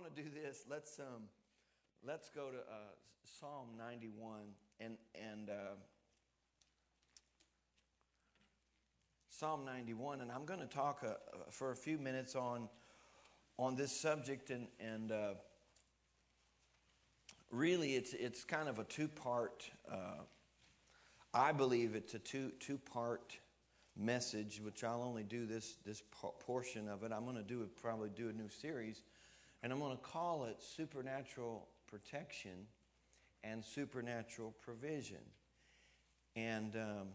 want to do this. Let's um, let's go to uh, Psalm 91 and and uh, Psalm 91, and I'm going to talk uh, for a few minutes on on this subject, and and uh, really, it's it's kind of a two part. Uh, I believe it's a two two part message, which I'll only do this this portion of it. I'm going to do probably do a new series and I'm going to call it supernatural protection and supernatural provision. And um,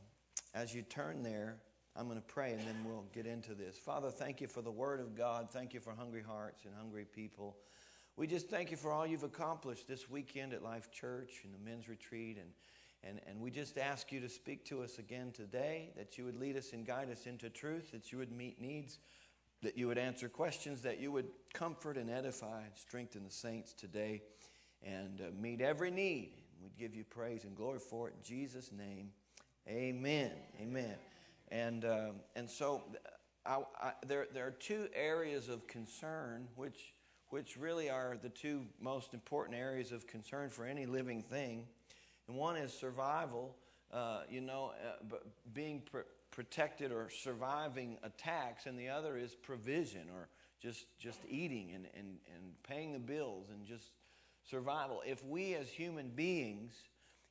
as you turn there, I'm going to pray and then we'll get into this. Father, thank you for the Word of God. Thank you for hungry hearts and hungry people. We just thank you for all you've accomplished this weekend at Life Church and the men's retreat. And, and, and we just ask you to speak to us again today, that you would lead us and guide us into truth, that you would meet needs that you would answer questions, that you would comfort and edify and strengthen the saints today and uh, meet every need. We'd give you praise and glory for it in Jesus' name. Amen. Amen. And, um, and so I, I, there, there are two areas of concern which, which really are the two most important areas of concern for any living thing. And one is survival, uh, you know, uh, being pre- protected or surviving attacks, and the other is provision or just, just eating and, and, and paying the bills and just survival. If we as human beings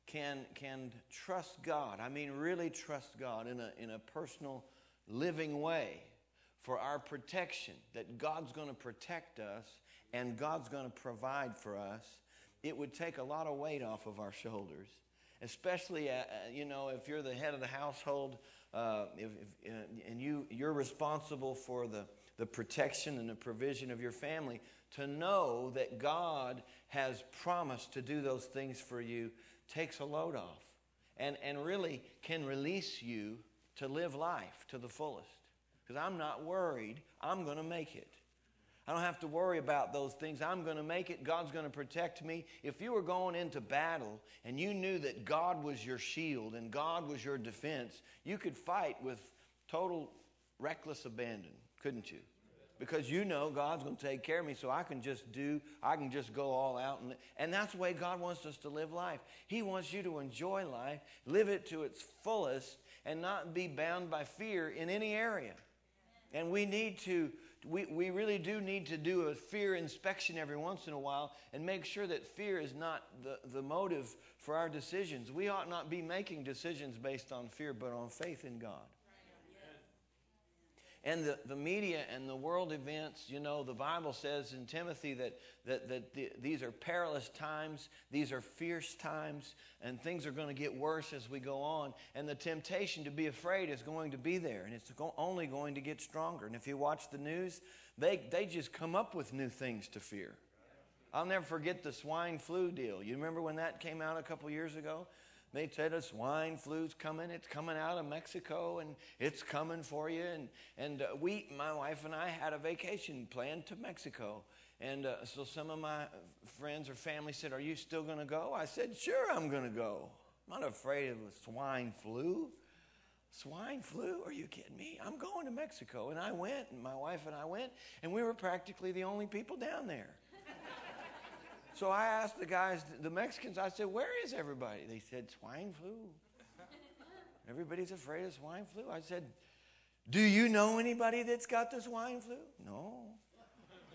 can, can trust God, I mean, really trust God in a, in a personal, living way for our protection, that God's going to protect us and God's going to provide for us, it would take a lot of weight off of our shoulders especially uh, uh, you know if you're the head of the household uh, if, if, uh, and you you're responsible for the the protection and the provision of your family to know that God has promised to do those things for you takes a load off and and really can release you to live life to the fullest. Because I'm not worried. I'm going to make it I don't have to worry about those things. I'm going to make it. God's going to protect me. If you were going into battle and you knew that God was your shield and God was your defense, you could fight with total reckless abandon, couldn't you? Because you know God's going to take care of me, so I can just do, I can just go all out. And, and that's the way God wants us to live life. He wants you to enjoy life, live it to its fullest, and not be bound by fear in any area. And we need to, we, we really do need to do a fear inspection every once in a while and make sure that fear is not the, the motive for our decisions. We ought not be making decisions based on fear, but on faith in God and the, the media and the world events, you know, the Bible says in Timothy that, that, that the, these are perilous times, these are fierce times, and things are going to get worse as we go on. And the temptation to be afraid is going to be there, and it's only going to get stronger. And if you watch the news, they, they just come up with new things to fear. I'll never forget the swine flu deal. You remember when that came out a couple years ago? They said a swine flu's coming. It's coming out of Mexico, and it's coming for you. And and uh, we, my wife and I, had a vacation planned to Mexico. And uh, so some of my friends or family said, "Are you still going to go?" I said, "Sure, I'm going to go. I'm not afraid of a swine flu." Swine flu? Are you kidding me? I'm going to Mexico. And I went, and my wife and I went, and we were practically the only people down there. So I asked the guys, the Mexicans, I said, Where is everybody? They said, Swine flu. Everybody's afraid of swine flu. I said, Do you know anybody that's got the swine flu? No.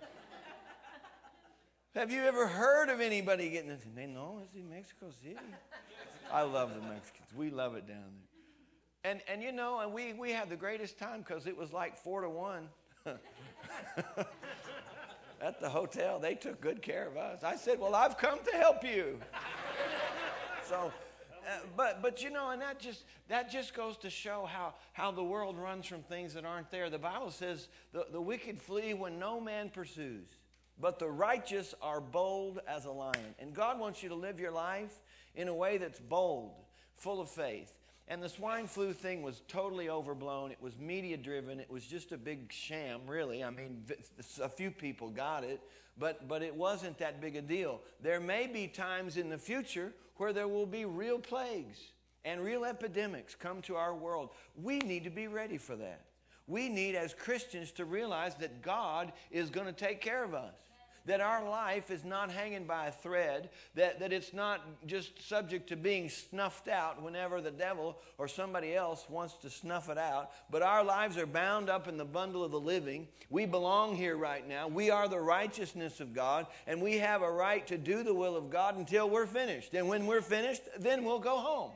Have you ever heard of anybody getting it? They know it's in Mexico City. I love the Mexicans. We love it down there. And, and you know, and we, we had the greatest time because it was like four to one. at the hotel. They took good care of us. I said, Well, I've come to help you. so, uh, but but you know, and that just that just goes to show how how the world runs from things that aren't there. The Bible says the, the wicked flee when no man pursues, but the righteous are bold as a lion. And God wants you to live your life in a way that's bold, full of faith. And the swine flu thing was totally overblown. It was media driven. It was just a big sham, really. I mean, a few people got it, but, but it wasn't that big a deal. There may be times in the future where there will be real plagues and real epidemics come to our world. We need to be ready for that. We need, as Christians, to realize that God is going to take care of us that our life is not hanging by a thread, that, that it's not just subject to being snuffed out whenever the devil or somebody else wants to snuff it out, but our lives are bound up in the bundle of the living. We belong here right now. We are the righteousness of God, and we have a right to do the will of God until we're finished. And when we're finished, then we'll go home.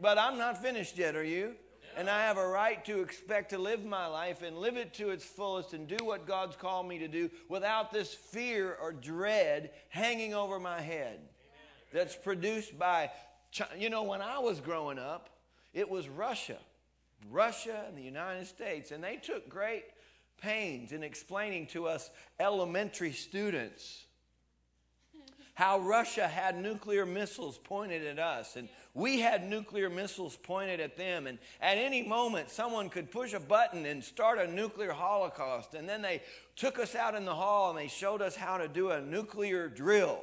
But I'm not finished yet, are you? And I have a right to expect to live my life and live it to its fullest and do what God's called me to do without this fear or dread hanging over my head that's produced by, you know, when I was growing up, it was Russia. Russia and the United States. And they took great pains in explaining to us elementary students how Russia had nuclear missiles pointed at us and we had nuclear missiles pointed at them. And at any moment, someone could push a button and start a nuclear holocaust. And then they took us out in the hall and they showed us how to do a nuclear drill.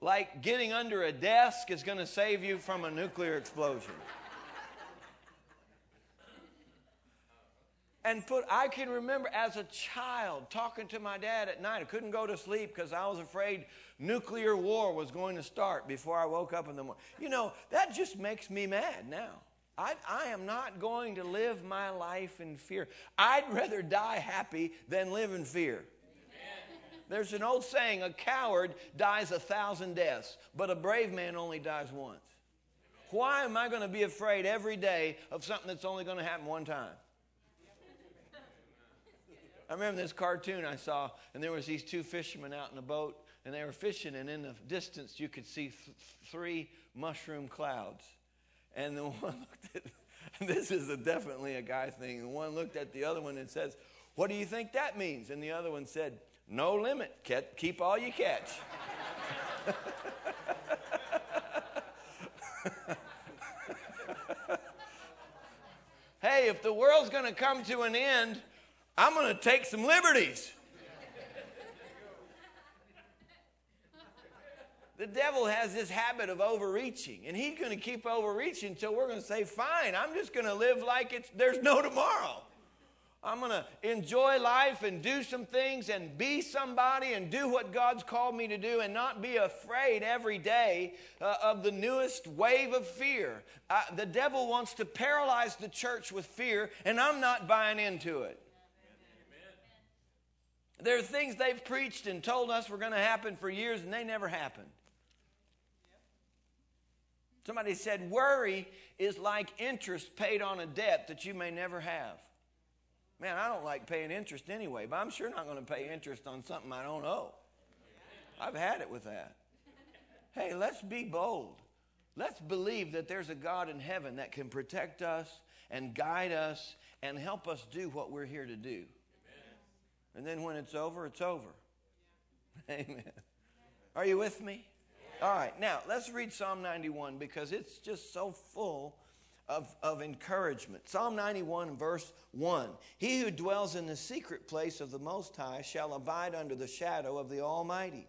like getting under a desk is going to save you from a nuclear explosion. And put i can remember as a child talking to my dad at night. I couldn't go to sleep because i was afraid nuclear war was going to start before i woke up in the morning you know that just makes me mad now. I, I am not going to live my life in fear. I'd rather die happy than live in fear. There's an old saying a coward dies a thousand deaths but a brave man only dies once. Why am i going to be afraid every day of something that's only going to happen one time I remember this cartoon I saw, and there was these two fishermen out in a boat, and they were fishing, and in the distance you could see th- three mushroom clouds. And the one looked at, this is a, definitely a guy thing, and one looked at the other one and says, what do you think that means? And the other one said, no limit, keep all you catch. hey, if the world's going to come to an end, I'm going to take some liberties. the devil has this habit of overreaching, and he's going to keep overreaching until we're going to say, Fine, I'm just going to live like it's, there's no tomorrow. I'm going to enjoy life and do some things and be somebody and do what God's called me to do and not be afraid every day uh, of the newest wave of fear. Uh, the devil wants to paralyze the church with fear, and I'm not buying into it. There are things they've preached and told us were going to happen for years, and they never happened. Somebody said, Worry is like interest paid on a debt that you may never have. Man, I don't like paying interest anyway, but I'm sure not going to pay interest on something I don't owe. I've had it with that. Hey, let's be bold. Let's believe that there's a God in heaven that can protect us and guide us and help us do what we're here to do. And then when it's over, it's over. Amen. Are you with me? All right, now let's read Psalm 91 because it's just so full of, of encouragement. Psalm 91, verse 1 He who dwells in the secret place of the Most High shall abide under the shadow of the Almighty.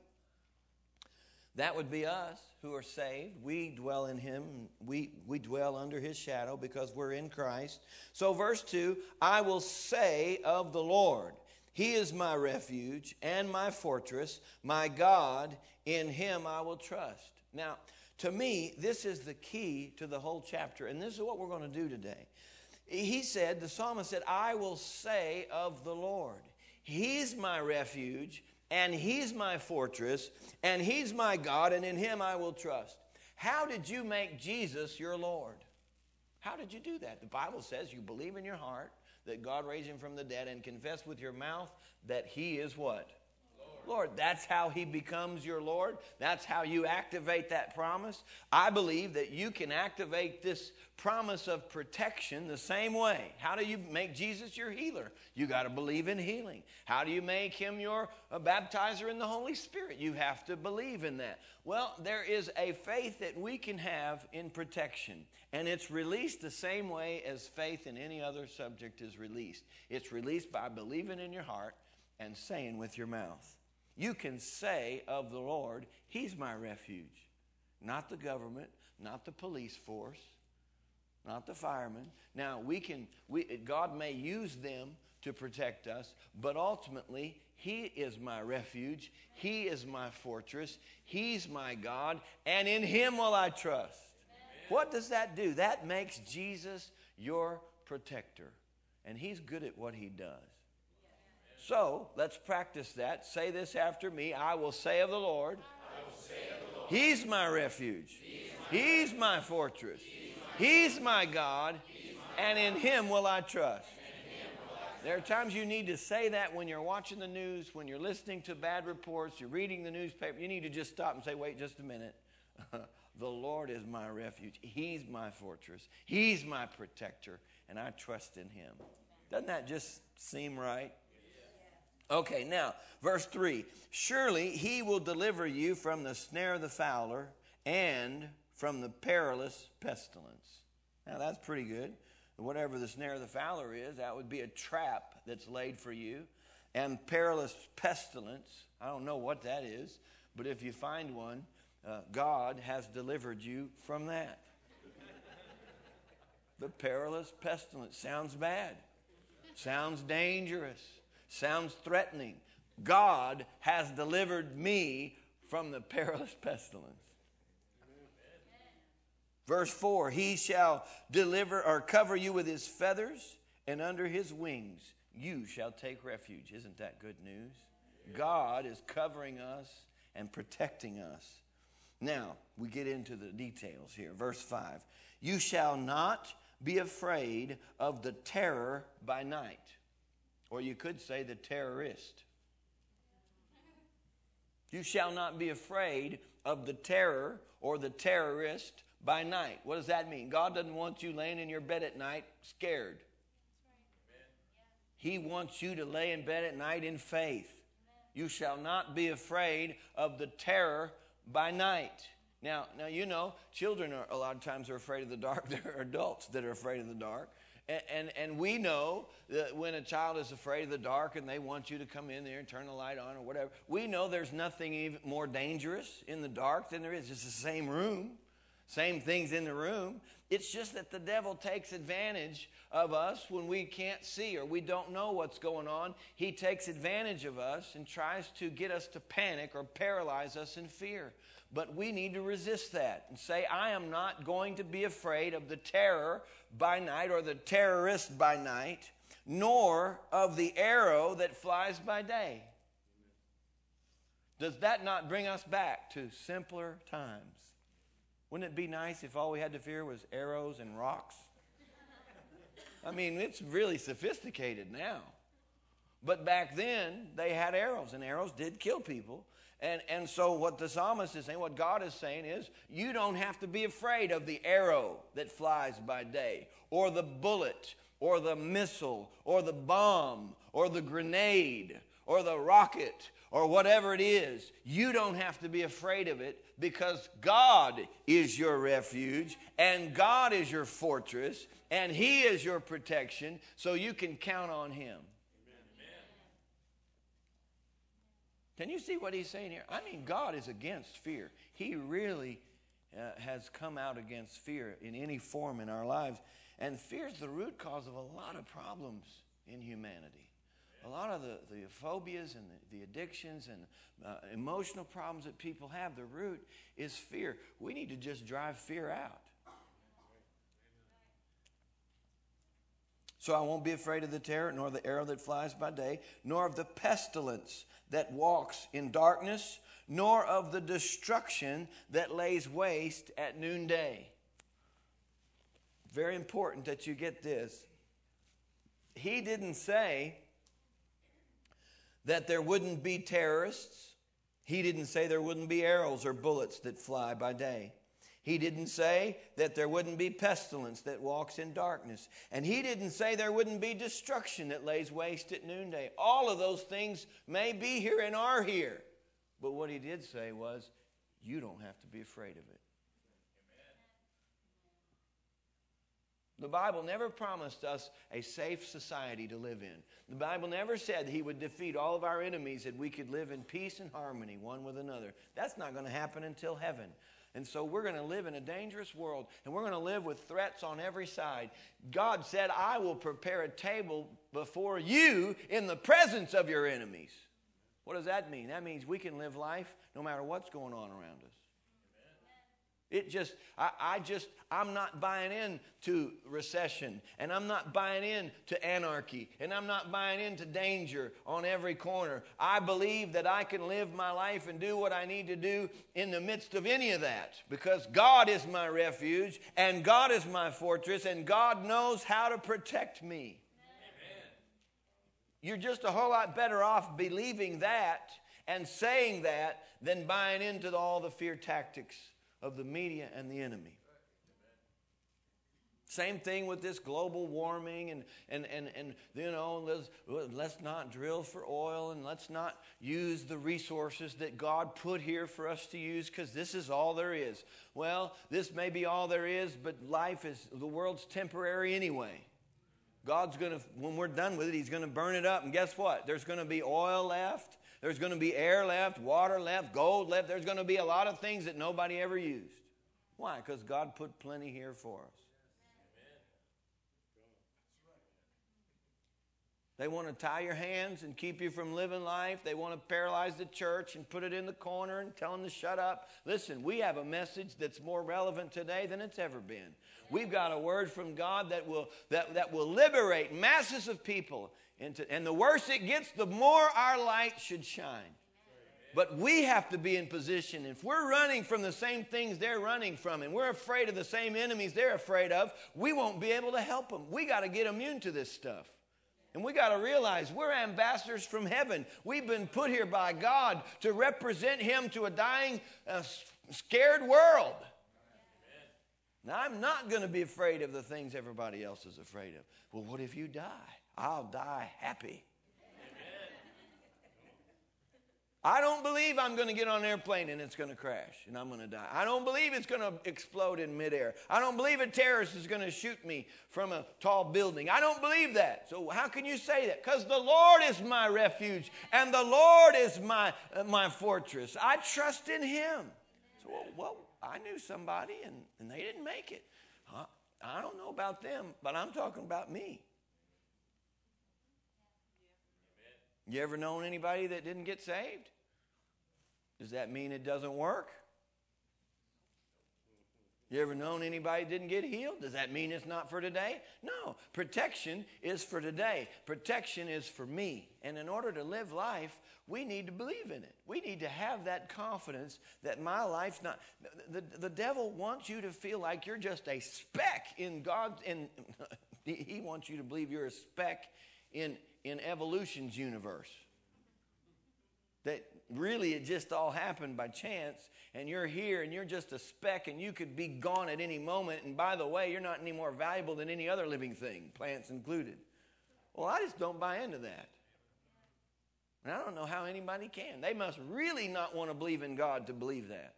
That would be us who are saved. We dwell in Him. We, we dwell under His shadow because we're in Christ. So, verse 2 I will say of the Lord. He is my refuge and my fortress, my God, in him I will trust. Now, to me, this is the key to the whole chapter, and this is what we're going to do today. He said, the psalmist said, I will say of the Lord, He's my refuge, and He's my fortress, and He's my God, and in Him I will trust. How did you make Jesus your Lord? How did you do that? The Bible says you believe in your heart that God raised him from the dead and confess with your mouth that he is what? Lord. That's how He becomes your Lord. That's how you activate that promise. I believe that you can activate this promise of protection the same way. How do you make Jesus your healer? You got to believe in healing. How do you make Him your uh, baptizer in the Holy Spirit? You have to believe in that. Well, there is a faith that we can have in protection, and it's released the same way as faith in any other subject is released. It's released by believing in your heart and saying with your mouth. You can say of the Lord, He's my refuge. Not the government, not the police force, not the firemen. Now, we can, we, God may use them to protect us, but ultimately, He is my refuge. He is my fortress. He's my God, and in Him will I trust. What does that do? That makes Jesus your protector, and He's good at what He does. So let's practice that. Say this after me I will say of the Lord, He's my refuge, He's my fortress, He's my God, and in Him will I trust. There are times you need to say that when you're watching the news, when you're listening to bad reports, you're reading the newspaper. You need to just stop and say, wait just a minute. the Lord is my refuge. He's my fortress. He's my protector, and I trust in Him. Doesn't that just seem right? Okay, now, verse 3 Surely he will deliver you from the snare of the fowler and from the perilous pestilence. Now, that's pretty good. Whatever the snare of the fowler is, that would be a trap that's laid for you. And perilous pestilence, I don't know what that is, but if you find one, uh, God has delivered you from that. the perilous pestilence sounds bad, sounds dangerous sounds threatening. God has delivered me from the perilous pestilence. Verse 4 He shall deliver or cover you with his feathers, and under his wings you shall take refuge. Isn't that good news? God is covering us and protecting us. Now, we get into the details here. Verse 5 You shall not be afraid of the terror by night or you could say the terrorist. You shall not be afraid of the terror or the terrorist by night. What does that mean? God doesn't want you laying in your bed at night scared. He wants you to lay in bed at night in faith. You shall not be afraid of the terror by night. Now, now you know, children are a lot of times are afraid of the dark. There are adults that are afraid of the dark. And, and, we know that when a child is afraid of the dark and they want you to come in there and turn the light on or whatever, we know there's nothing even more dangerous in the dark than there is. It's the same room, same things in the room. It's just that the devil takes advantage of us when we can't see or we don't know what's going on. He takes advantage of us and tries to get us to panic or paralyze us in fear. But we need to resist that and say, I am not going to be afraid of the terror by night or the terrorist by night, nor of the arrow that flies by day. Does that not bring us back to simpler times? Wouldn't it be nice if all we had to fear was arrows and rocks? I mean, it's really sophisticated now. But back then, they had arrows, and arrows did kill people. And, and so, what the psalmist is saying, what God is saying is, you don't have to be afraid of the arrow that flies by day, or the bullet, or the missile, or the bomb, or the grenade, or the rocket, or whatever it is. You don't have to be afraid of it because God is your refuge, and God is your fortress, and He is your protection, so you can count on Him. Can you see what he's saying here? I mean, God is against fear. He really uh, has come out against fear in any form in our lives. And fear is the root cause of a lot of problems in humanity. A lot of the, the phobias and the, the addictions and uh, emotional problems that people have, the root is fear. We need to just drive fear out. So I won't be afraid of the terror, nor the arrow that flies by day, nor of the pestilence that walks in darkness, nor of the destruction that lays waste at noonday. Very important that you get this. He didn't say that there wouldn't be terrorists. He didn't say there wouldn't be arrows or bullets that fly by day. He didn't say that there wouldn't be pestilence that walks in darkness. And he didn't say there wouldn't be destruction that lays waste at noonday. All of those things may be here and are here. But what he did say was, you don't have to be afraid of it. The Bible never promised us a safe society to live in. The Bible never said He would defeat all of our enemies that we could live in peace and harmony one with another. That's not going to happen until heaven. And so we're going to live in a dangerous world and we're going to live with threats on every side. God said, I will prepare a table before you in the presence of your enemies. What does that mean? That means we can live life no matter what's going on around us. It just, I, I, just, I'm not buying in to recession, and I'm not buying in to anarchy, and I'm not buying into danger on every corner. I believe that I can live my life and do what I need to do in the midst of any of that because God is my refuge, and God is my fortress, and God knows how to protect me. Amen. You're just a whole lot better off believing that and saying that than buying into all the fear tactics of the media and the enemy. Same thing with this global warming and, and, and, and you know, let's, let's not drill for oil and let's not use the resources that God put here for us to use because this is all there is. Well, this may be all there is, but life is, the world's temporary anyway. God's going to, when we're done with it, He's going to burn it up. And guess what? There's going to be oil left there's going to be air left, water left, gold left. There's going to be a lot of things that nobody ever used. Why? Because God put plenty here for us. They want to tie your hands and keep you from living life. They want to paralyze the church and put it in the corner and tell them to shut up. Listen, we have a message that's more relevant today than it's ever been. We've got a word from God that will, that, that will liberate masses of people into, and the worse it gets, the more our light should shine. But we have to be in position. If we're running from the same things they're running from, and we're afraid of the same enemies they're afraid of, we won't be able to help them. We got to get immune to this stuff. And we got to realize we're ambassadors from heaven. We've been put here by God to represent Him to a dying, uh, scared world. Now, I'm not going to be afraid of the things everybody else is afraid of. Well, what if you die? I'll die happy. I don't believe I'm going to get on an airplane and it's going to crash and I'm going to die. I don't believe it's going to explode in midair. I don't believe a terrorist is going to shoot me from a tall building. I don't believe that. So how can you say that? Because the Lord is my refuge and the Lord is my, uh, my fortress. I trust in Him. So, well, well I knew somebody and, and they didn't make it. I don't know about them, but I'm talking about me. You ever known anybody that didn't get saved? Does that mean it doesn't work? You ever known anybody didn't get healed? Does that mean it's not for today? No. Protection is for today. Protection is for me. And in order to live life, we need to believe in it. We need to have that confidence that my life's not. The, the, the devil wants you to feel like you're just a speck in God's. In, he wants you to believe you're a speck in, in evolution's universe. That really it just all happened by chance, and you're here and you're just a speck, and you could be gone at any moment. And by the way, you're not any more valuable than any other living thing, plants included. Well, I just don't buy into that. And I don't know how anybody can. They must really not want to believe in God to believe that.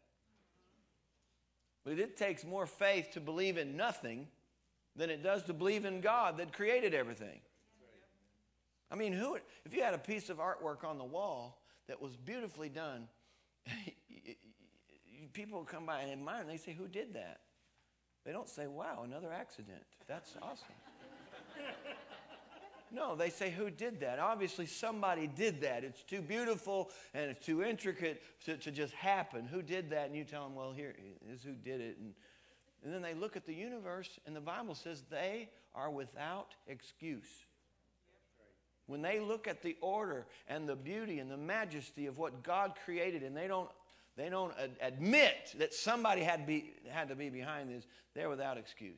But it takes more faith to believe in nothing than it does to believe in God that created everything. I mean, who, if you had a piece of artwork on the wall that was beautifully done, people come by and admire and they say, Who did that? They don't say, Wow, another accident. That's awesome. no, they say, Who did that? Obviously, somebody did that. It's too beautiful and it's too intricate to, to just happen. Who did that? And you tell them, Well, here is who did it. And, and then they look at the universe, and the Bible says they are without excuse. When they look at the order and the beauty and the majesty of what God created and they don't, they don't ad- admit that somebody had, be, had to be behind this, they're without excuse.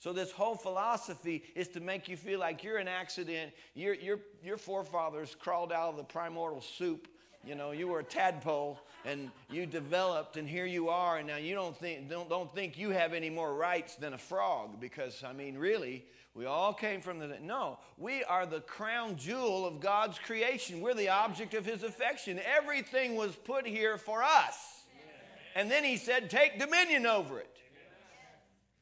So, this whole philosophy is to make you feel like you're an accident. Your, your, your forefathers crawled out of the primordial soup. You know, you were a tadpole and you developed, and here you are, and now you don't think, don't, don't think you have any more rights than a frog because, I mean, really, we all came from the. No, we are the crown jewel of God's creation. We're the object of His affection. Everything was put here for us. And then He said, take dominion over it.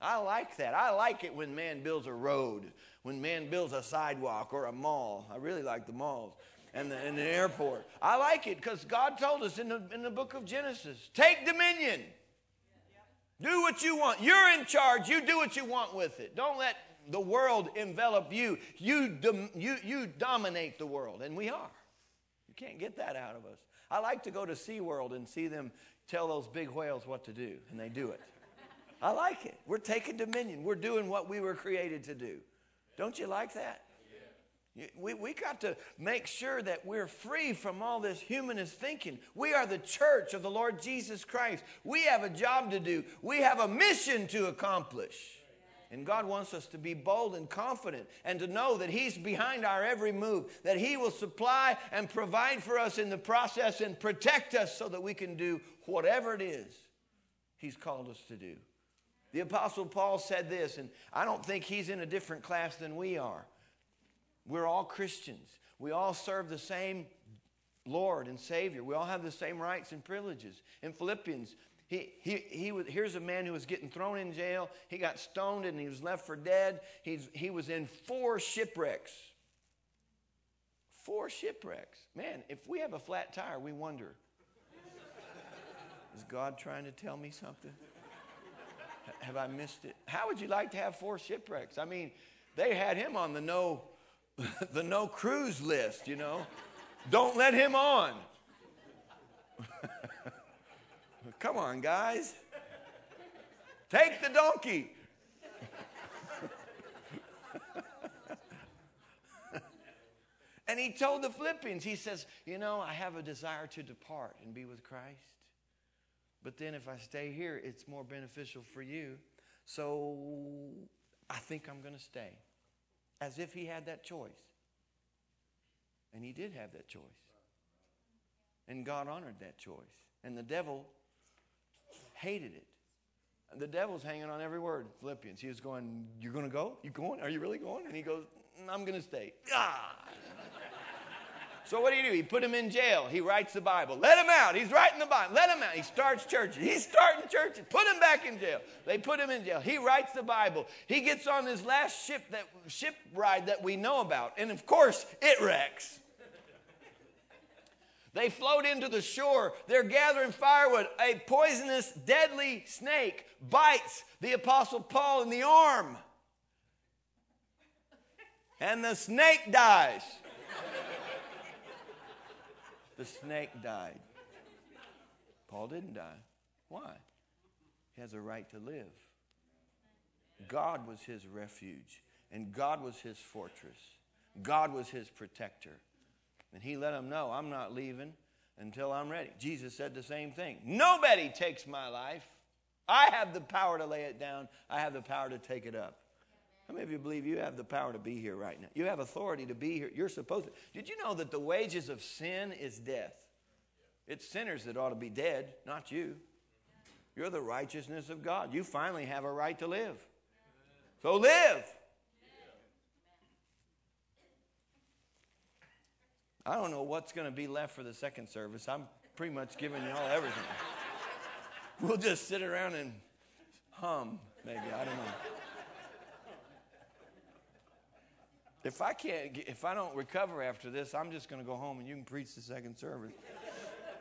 I like that. I like it when man builds a road, when man builds a sidewalk or a mall. I really like the malls. And the, in the airport. I like it because God told us in the, in the book of Genesis take dominion. Do what you want. You're in charge. You do what you want with it. Don't let the world envelop you. You, dom- you, you dominate the world, and we are. You can't get that out of us. I like to go to SeaWorld and see them tell those big whales what to do, and they do it. I like it. We're taking dominion. We're doing what we were created to do. Don't you like that? We, we got to make sure that we're free from all this humanist thinking. We are the church of the Lord Jesus Christ. We have a job to do, we have a mission to accomplish. And God wants us to be bold and confident and to know that He's behind our every move, that He will supply and provide for us in the process and protect us so that we can do whatever it is He's called us to do. The Apostle Paul said this, and I don't think he's in a different class than we are. We're all Christians. We all serve the same Lord and Savior. We all have the same rights and privileges. In Philippians, he, he, he was, here's a man who was getting thrown in jail. He got stoned and he was left for dead. He's, he was in four shipwrecks. Four shipwrecks. Man, if we have a flat tire, we wonder is God trying to tell me something? Have I missed it? How would you like to have four shipwrecks? I mean, they had him on the no the no cruise list, you know. Don't let him on. Come on, guys. Take the donkey. and he told the Philippians, he says, You know, I have a desire to depart and be with Christ. But then if I stay here, it's more beneficial for you. So I think I'm going to stay as if he had that choice. And he did have that choice. And God honored that choice. And the devil hated it. The devil's hanging on every word, Philippians. He was going, You're going to go? You going? Are you really going? And he goes, I'm going to stay. Ah! So what do you do? He put him in jail. He writes the Bible. Let him out. He's writing the Bible. Let him out. He starts churches. He's starting churches. Put him back in jail. They put him in jail. He writes the Bible. He gets on this last ship that ship ride that we know about, and of course it wrecks. They float into the shore. They're gathering firewood. A poisonous, deadly snake bites the Apostle Paul in the arm. And the snake dies. The snake died. Paul didn't die. Why? He has a right to live. God was his refuge, and God was his fortress. God was his protector. And he let him know, I'm not leaving until I'm ready. Jesus said the same thing. Nobody takes my life. I have the power to lay it down, I have the power to take it up. How many of you believe you have the power to be here right now? You have authority to be here. You're supposed to. Did you know that the wages of sin is death? It's sinners that ought to be dead, not you. You're the righteousness of God. You finally have a right to live. So live. I don't know what's going to be left for the second service. I'm pretty much giving you all everything. We'll just sit around and hum, maybe. I don't know. If I can't, get, if I don't recover after this, I'm just going to go home and you can preach the second service.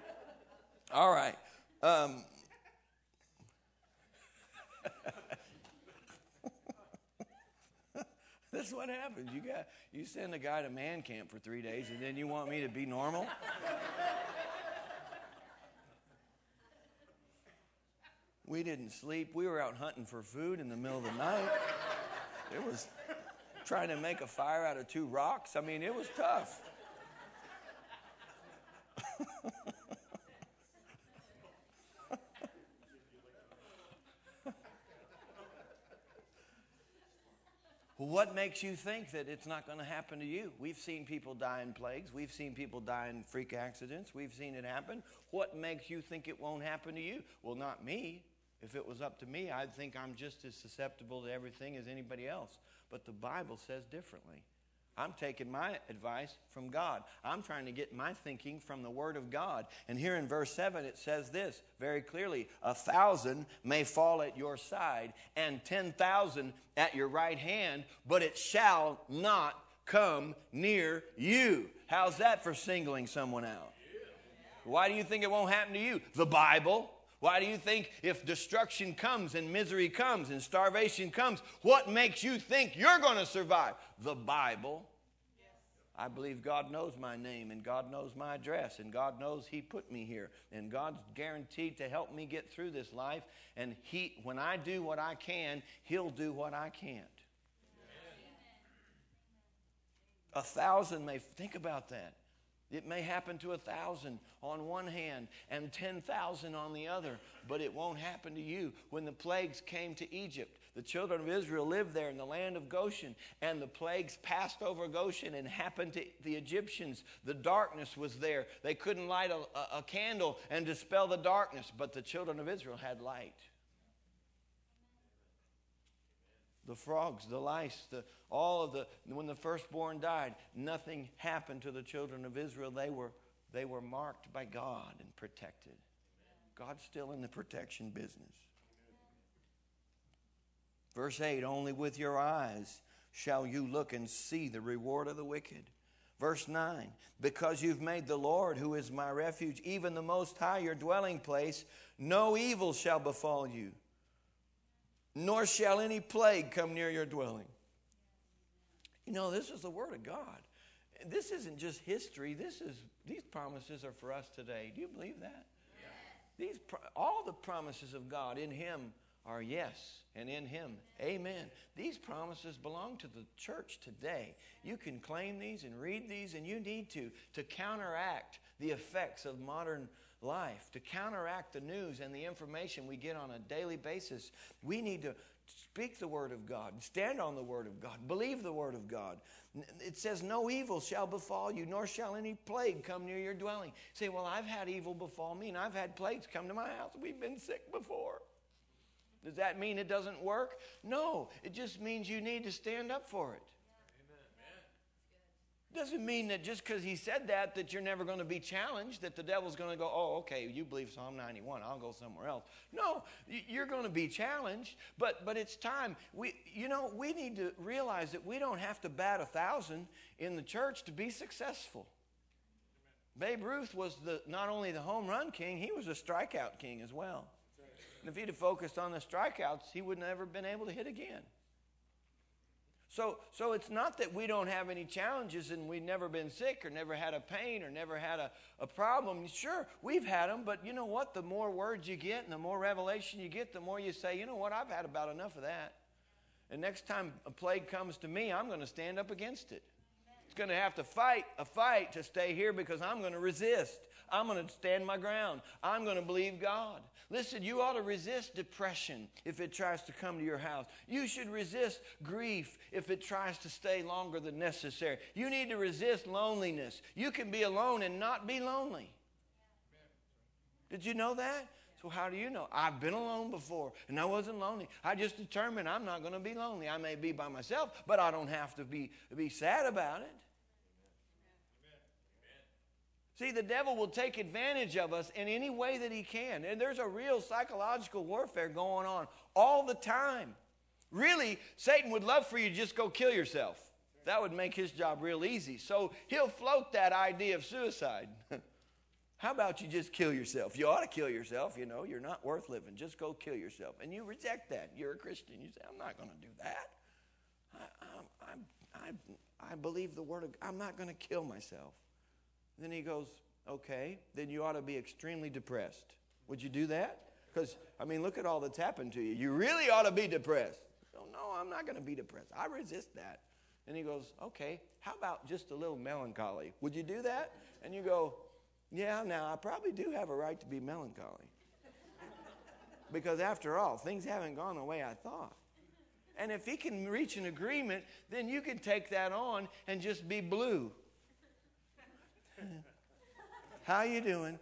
All right. Um, That's what happens. You got you send a guy to man camp for three days, and then you want me to be normal. we didn't sleep. We were out hunting for food in the middle of the night. It was trying to make a fire out of two rocks. I mean, it was tough. what makes you think that it's not going to happen to you? We've seen people die in plagues. We've seen people die in freak accidents. We've seen it happen. What makes you think it won't happen to you? Well, not me. If it was up to me, I'd think I'm just as susceptible to everything as anybody else. But the Bible says differently. I'm taking my advice from God. I'm trying to get my thinking from the Word of God. And here in verse 7, it says this very clearly A thousand may fall at your side, and 10,000 at your right hand, but it shall not come near you. How's that for singling someone out? Why do you think it won't happen to you? The Bible. Why do you think if destruction comes and misery comes and starvation comes, what makes you think you're going to survive? The Bible. I believe God knows my name and God knows my address and God knows He put me here and God's guaranteed to help me get through this life. And He, when I do what I can, He'll do what I can't. A thousand may think about that. It may happen to a thousand on one hand and 10,000 on the other, but it won't happen to you. When the plagues came to Egypt, the children of Israel lived there in the land of Goshen, and the plagues passed over Goshen and happened to the Egyptians. The darkness was there. They couldn't light a, a, a candle and dispel the darkness, but the children of Israel had light. The frogs, the lice, the, all of the, when the firstborn died, nothing happened to the children of Israel. They were, they were marked by God and protected. God's still in the protection business. Verse 8 Only with your eyes shall you look and see the reward of the wicked. Verse 9 Because you've made the Lord, who is my refuge, even the Most High, your dwelling place, no evil shall befall you nor shall any plague come near your dwelling. You know, this is the Word of God. This isn't just history. This is these promises are for us today. Do you believe that? Yes. These all the promises of God in Him are yes, and in Him, Amen. These promises belong to the church today. You can claim these and read these, and you need to to counteract the effects of modern life, to counteract the news and the information we get on a daily basis, we need to speak the Word of God, stand on the Word of God, believe the Word of God. It says, No evil shall befall you, nor shall any plague come near your dwelling. say, Well, I've had evil befall me, and I've had plagues come to my house. We've been sick before. Does that mean it doesn't work? No, it just means you need to stand up for it. Doesn't mean that just because he said that, that you're never going to be challenged, that the devil's going to go, oh, okay, you believe Psalm 91, I'll go somewhere else. No, you're going to be challenged, but, but it's time. We, you know, we need to realize that we don't have to bat a thousand in the church to be successful. Babe Ruth was the, not only the home run king, he was a strikeout king as well. And if he'd have focused on the strikeouts, he would never have been able to hit again. So, so it's not that we don't have any challenges and we've never been sick or never had a pain or never had a, a problem. Sure, we've had them, but you know what? The more words you get and the more revelation you get, the more you say, you know what? I've had about enough of that. And next time a plague comes to me, I'm going to stand up against it. It's going to have to fight a fight to stay here because I'm going to resist. I'm going to stand my ground. I'm going to believe God. Listen, you ought to resist depression if it tries to come to your house. You should resist grief if it tries to stay longer than necessary. You need to resist loneliness. You can be alone and not be lonely. Did you know that? So, how do you know? I've been alone before and I wasn't lonely. I just determined I'm not going to be lonely. I may be by myself, but I don't have to be, be sad about it. See, the devil will take advantage of us in any way that he can. And there's a real psychological warfare going on all the time. Really, Satan would love for you to just go kill yourself. That would make his job real easy. So he'll float that idea of suicide. How about you just kill yourself? You ought to kill yourself. You know, you're not worth living. Just go kill yourself. And you reject that. You're a Christian. You say, I'm not going to do that. I, I, I, I believe the word of God. I'm not going to kill myself. Then he goes, Okay, then you ought to be extremely depressed. Would you do that? Because, I mean, look at all that's happened to you. You really ought to be depressed. No, I'm not going to be depressed. I resist that. And he goes, Okay, how about just a little melancholy? Would you do that? And you go, Yeah, now I probably do have a right to be melancholy. because after all, things haven't gone the way I thought. And if he can reach an agreement, then you can take that on and just be blue. How you doing?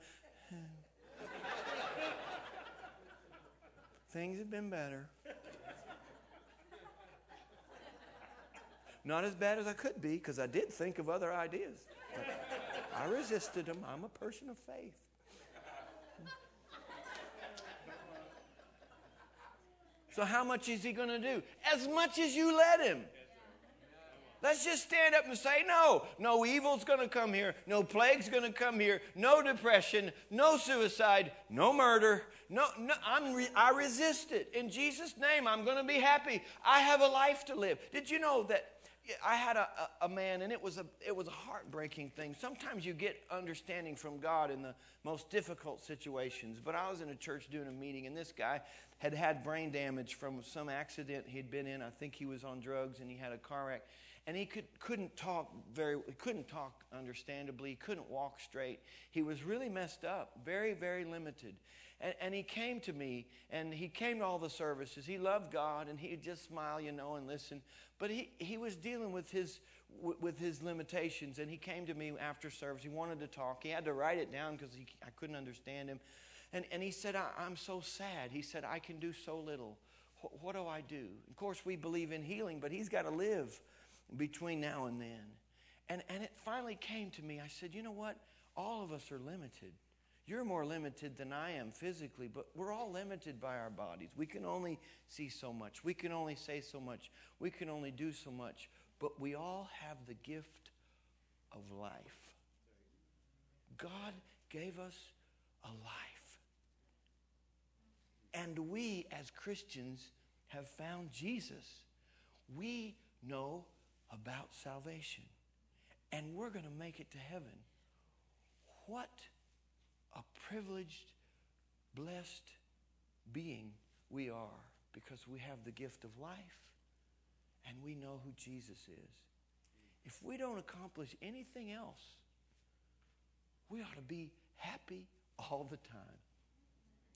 Things have been better. Not as bad as I could be because I did think of other ideas. I resisted them. I'm a person of faith. So, how much is he going to do? As much as you let him. Let's just stand up and say, no, no evil's going to come here. No plague's going to come here. No depression. No suicide. No murder. No, no I'm re- I resist it. In Jesus' name, I'm going to be happy. I have a life to live. Did you know that I had a, a, a, man, and it was a, it was a heartbreaking thing. Sometimes you get understanding from God in the most difficult situations. But I was in a church doing a meeting, and this guy had had brain damage from some accident he'd been in. I think he was on drugs, and he had a car wreck and he could, couldn't talk very he couldn't talk understandably he couldn't walk straight. He was really messed up very very limited. And, and he came to me and he came to all the services. He loved god and he'd just smile you know and listen. But he, he was dealing with his with his limitations and he came to me after service. He wanted to talk. He had to write it down because i couldn't understand him. And, and he said i'm so sad. He said i can do so little. What do i do? Of course we believe in healing but he's got to live between now and then. And, and it finally came to me. I said, you know what? All of us are limited. You're more limited than I am physically, but we're all limited by our bodies. We can only see so much. We can only say so much. We can only do so much. But we all have the gift of life. God gave us a life. And we, as Christians, have found Jesus. We know about salvation. And we're going to make it to heaven. What a privileged, blessed being we are because we have the gift of life and we know who Jesus is. If we don't accomplish anything else, we ought to be happy all the time.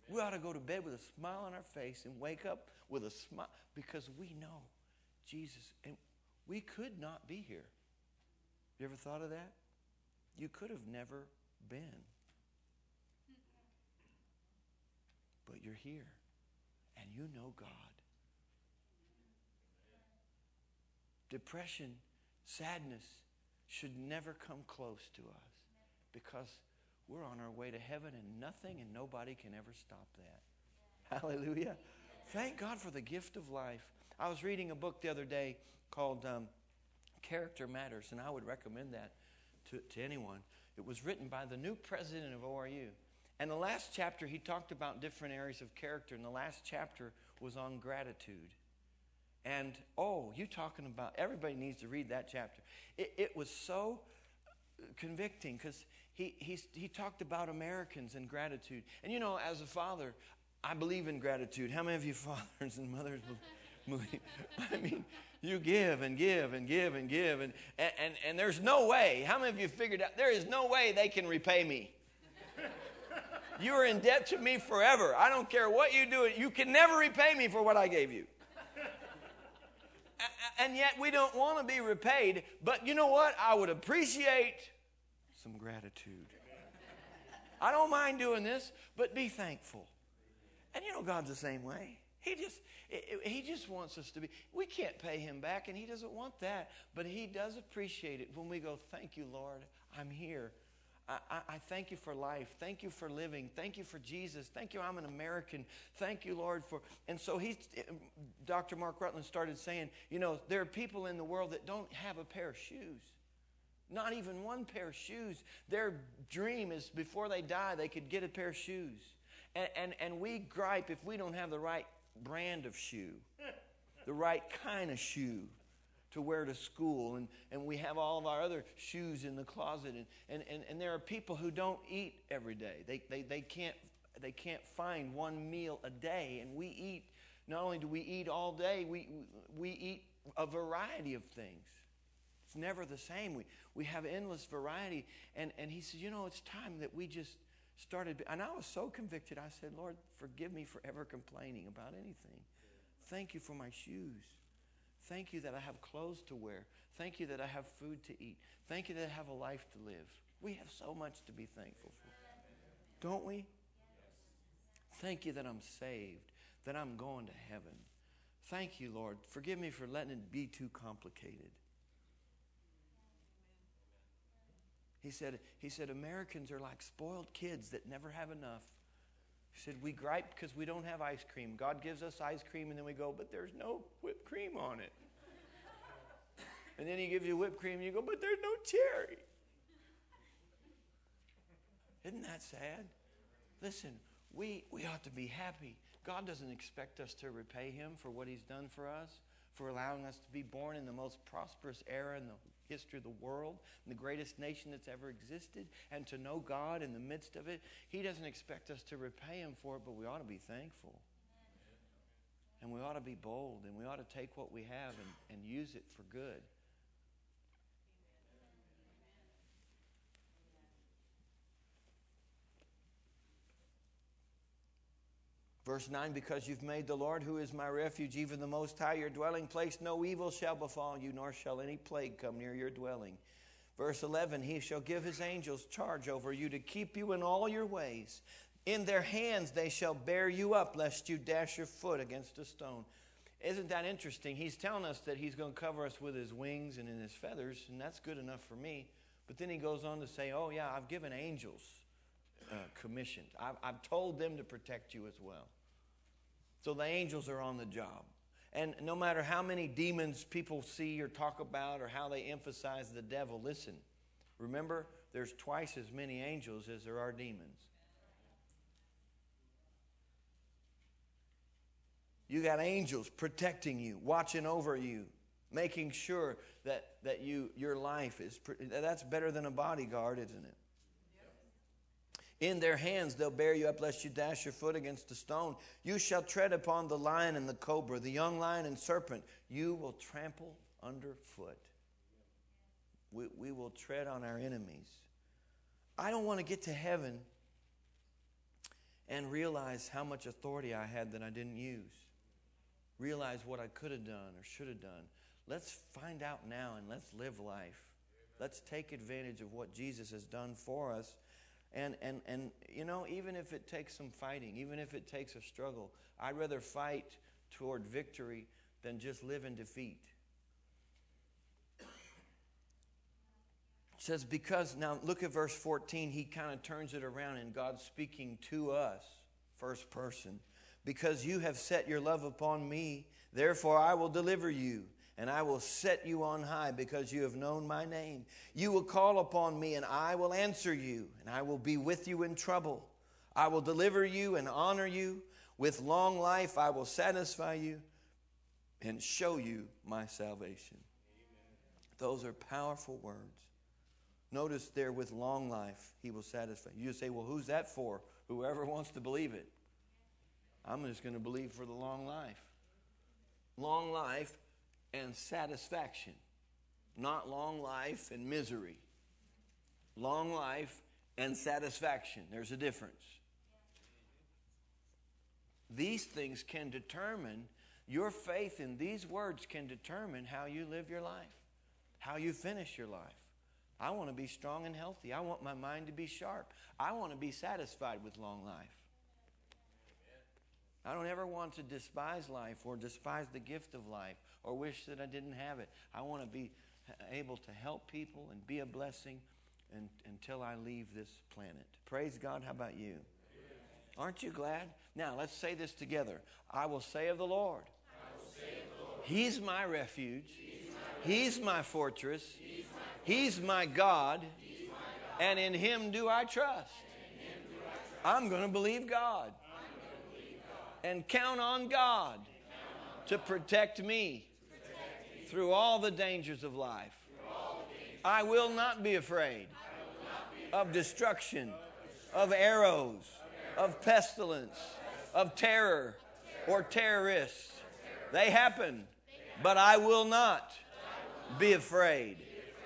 We ought to go to bed with a smile on our face and wake up with a smile because we know Jesus. And we could not be here. You ever thought of that? You could have never been. But you're here and you know God. Depression, sadness should never come close to us because we're on our way to heaven and nothing and nobody can ever stop that. Hallelujah. Thank God for the gift of life. I was reading a book the other day called um, Character Matters, and I would recommend that to, to anyone. It was written by the new president of ORU. And the last chapter, he talked about different areas of character, and the last chapter was on gratitude. And oh, you talking about, everybody needs to read that chapter. It, it was so convicting because he, he, he talked about Americans and gratitude. And you know, as a father, I believe in gratitude. How many of you fathers and mothers I mean, you give and give and give and give, and, and, and, and there's no way. How many of you figured out there is no way they can repay me? You are in debt to me forever. I don't care what you do, you can never repay me for what I gave you. And yet we don't want to be repaid, but you know what? I would appreciate some gratitude. I don't mind doing this, but be thankful. And you know, God's the same way. He just, he just wants us to be. We can't pay him back, and he doesn't want that. But he does appreciate it when we go, Thank you, Lord, I'm here. I, I, I, thank you for life. Thank you for living. Thank you for Jesus. Thank you, I'm an American. Thank you, Lord, for. And so he, eh, Dr. Mark Rutland started saying, you know, there are people in the world that don't have a pair of shoes. Not even one pair of shoes. Their dream is before they die, they could get a pair of shoes. And, and, and we gripe if we don't have the right brand of shoe, the right kind of shoe to wear to school. And, and we have all of our other shoes in the closet. And, and, and, and there are people who don't eat every day. They, they, they, can't, they can't find one meal a day. And we eat, not only do we eat all day, we, we eat a variety of things. It's never the same. We, we have endless variety. And, and he said, you know, it's time that we just started, and I was so convicted. I said, Lord, forgive me for ever complaining about anything. Thank you for my shoes. Thank you that I have clothes to wear. Thank you that I have food to eat. Thank you that I have a life to live. We have so much to be thankful for. Don't we? Thank you that I'm saved, that I'm going to heaven. Thank you, Lord. Forgive me for letting it be too complicated. He said, he said, Americans are like spoiled kids that never have enough. He said, We gripe because we don't have ice cream. God gives us ice cream, and then we go, But there's no whipped cream on it. And then he gives you whipped cream, and you go, but there's no cherry. Isn't that sad? Listen, we, we ought to be happy. God doesn't expect us to repay him for what he's done for us, for allowing us to be born in the most prosperous era in the history of the world, the greatest nation that's ever existed, and to know God in the midst of it. He doesn't expect us to repay him for it, but we ought to be thankful. And we ought to be bold, and we ought to take what we have and, and use it for good. Verse 9, because you've made the Lord, who is my refuge, even the Most High, your dwelling place, no evil shall befall you, nor shall any plague come near your dwelling. Verse 11, he shall give his angels charge over you to keep you in all your ways. In their hands they shall bear you up, lest you dash your foot against a stone. Isn't that interesting? He's telling us that he's going to cover us with his wings and in his feathers, and that's good enough for me. But then he goes on to say, Oh, yeah, I've given angels uh, commissioned. I've, I've told them to protect you as well. So the angels are on the job. And no matter how many demons people see or talk about or how they emphasize the devil, listen, remember, there's twice as many angels as there are demons. You got angels protecting you, watching over you, making sure that, that you, your life is. That's better than a bodyguard, isn't it? In their hands they'll bear you up, lest you dash your foot against a stone. You shall tread upon the lion and the cobra, the young lion and serpent. You will trample underfoot. We, we will tread on our enemies. I don't want to get to heaven and realize how much authority I had that I didn't use. Realize what I could have done or should have done. Let's find out now and let's live life. Let's take advantage of what Jesus has done for us and, and, and, you know, even if it takes some fighting, even if it takes a struggle, I'd rather fight toward victory than just live in defeat. It says, because, now look at verse 14, he kind of turns it around and God's speaking to us, first person. Because you have set your love upon me, therefore I will deliver you and I will set you on high because you have known my name. You will call upon me, and I will answer you, and I will be with you in trouble. I will deliver you and honor you. With long life, I will satisfy you and show you my salvation. Amen. Those are powerful words. Notice there, with long life, he will satisfy. You say, well, who's that for? Whoever wants to believe it. I'm just going to believe for the long life. Long life and satisfaction, not long life and misery. Long life and satisfaction. There's a difference. These things can determine, your faith in these words can determine how you live your life, how you finish your life. I want to be strong and healthy. I want my mind to be sharp. I want to be satisfied with long life. I don't ever want to despise life or despise the gift of life or wish that I didn't have it. I want to be able to help people and be a blessing and, until I leave this planet. Praise God. How about you? Aren't you glad? Now, let's say this together. I will say of the Lord, He's my refuge, He's my fortress, He's my God, and in Him do I trust. I'm going to believe God and count on God to protect me through all the dangers of life. I will not be afraid of destruction, of arrows, of pestilence, of terror or terrorists. They happen, but I will not be afraid.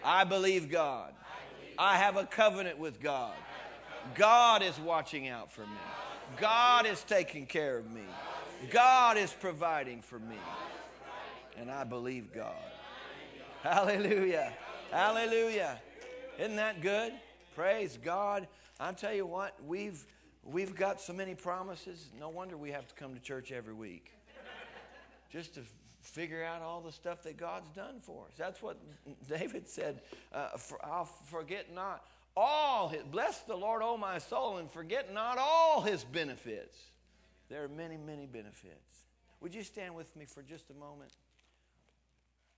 I believe God. I have a covenant with God. God is watching out for me. God is taking care of me. God is providing for me. And I believe God. Hallelujah. Hallelujah. Isn't that good? Praise God. i tell you what, we've we've got so many promises. No wonder we have to come to church every week. Just to figure out all the stuff that God's done for us. That's what David said. Uh, for, I'll forget not all his, bless the Lord, O my soul, and forget not all his benefits. There are many, many benefits. Would you stand with me for just a moment?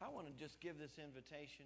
I want to just give this invitation.